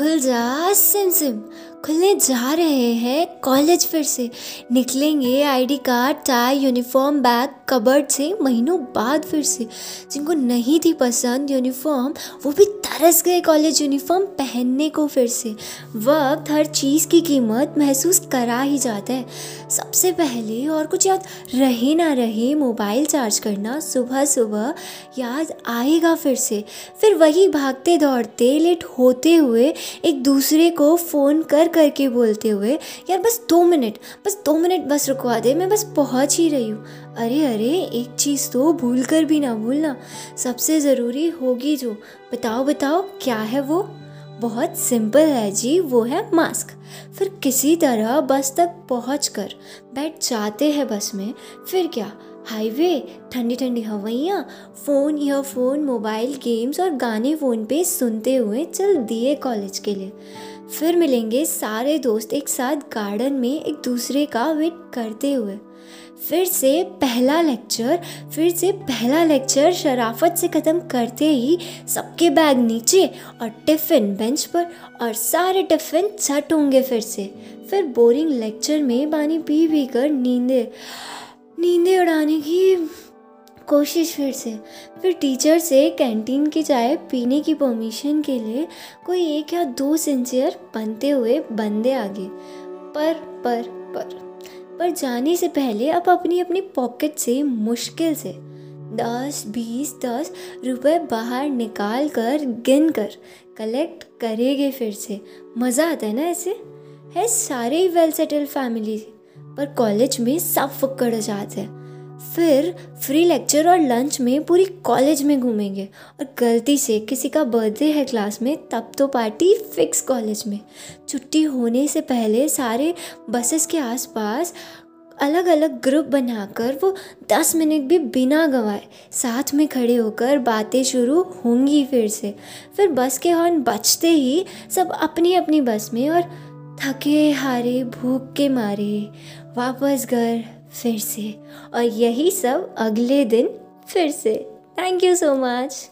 खुल जा SIM SIM. खुलने जा रहे हैं। कॉलेज फिर से निकलेंगे। ID card, tie, uniform, bag, cupboard से महीनों बाद फिर से। जिनको नहीं थी पसंद यूनिफॉर्म, वो भी तरस गए कॉलेज यूनिफॉर्म पहनने को फिर से। वक्त हर चीज़ की कीमत महसूस करा ही जाता है। सबसे पहले और कुछ याद रहे ना रहे, मोबाइल चार्ज करना सुबह सुबह याद आएगा फिर से। फिर वही भागते दौड़ते लेट होते हुए एक दूसरे को फ़ोन कर करके बोलते हुए, यार बस दो मिनट, बस दो मिनट बस रुकवा दे, मैं बस पहुँच ही रही हूँ। अरे अरे, एक चीज़ तो भूल कर भी ना भूलना। सबसे ज़रूरी होगी जो। बताओ बताओ, क्या है वो? बहुत सिंपल है जी, वो है मास्क। फिर किसी तरह बस तक पहुँच कर बैठ जाते हैं बस में। फिर क्या? हाईवे ठंडी ठंडी हवाइयाँ, फ़ोन ईयरफोन मोबाइल, गेम्स और गाने फ़ोन पे सुनते हुए चल दिए कॉलेज के लिए। फिर मिलेंगे सारे दोस्त एक साथ गार्डन में एक दूसरे का वेट करते हुए। फिर से पहला लेक्चर फिर से पहला लेक्चर शराफत से ख़त्म करते ही सबके बैग नीचे और टिफ़िन बेंच पर और सारे टिफ़िन छट होंगे फिर से। फिर बोरिंग लेक्चर में पानी पी पी कर नींदे, नींदें उड़ाने की कोशिश फिर से। फिर टीचर से कैंटीन की चाय पीने की परमिशन के लिए कोई एक या दो सिंसियर बनते हुए बंदे आगे। पर पर पर पर जाने से पहले अब अपनी अपनी पॉकेट से मुश्किल से दस, बीस, दस रुपए बाहर निकाल कर, गिन कर कलेक्ट करेंगे फिर से। मज़ा आता है ना ऐसे? है सारे ही वेल सेटल फैमिली पर कॉलेज में सब फुक्कड़ जाते हैं। फिर फ्री लेक्चर और लंच में पूरी कॉलेज में घूमेंगे। और गलती से किसी का बर्थडे है क्लास में, तब तो पार्टी फिक्स कॉलेज में। छुट्टी होने से पहले सारे बसेस के आसपास अलग अलग ग्रुप बनाकर वो दस मिनट भी बिना गंवाए साथ में खड़े होकर बातें शुरू होंगी फिर से। फिर बस के हॉर्न बजते ही सब अपनी अपनी बस में और थके हारे, भूख के मारे, वापस घर फिर से। और यही सब अगले दिन फिर से। Thank you so much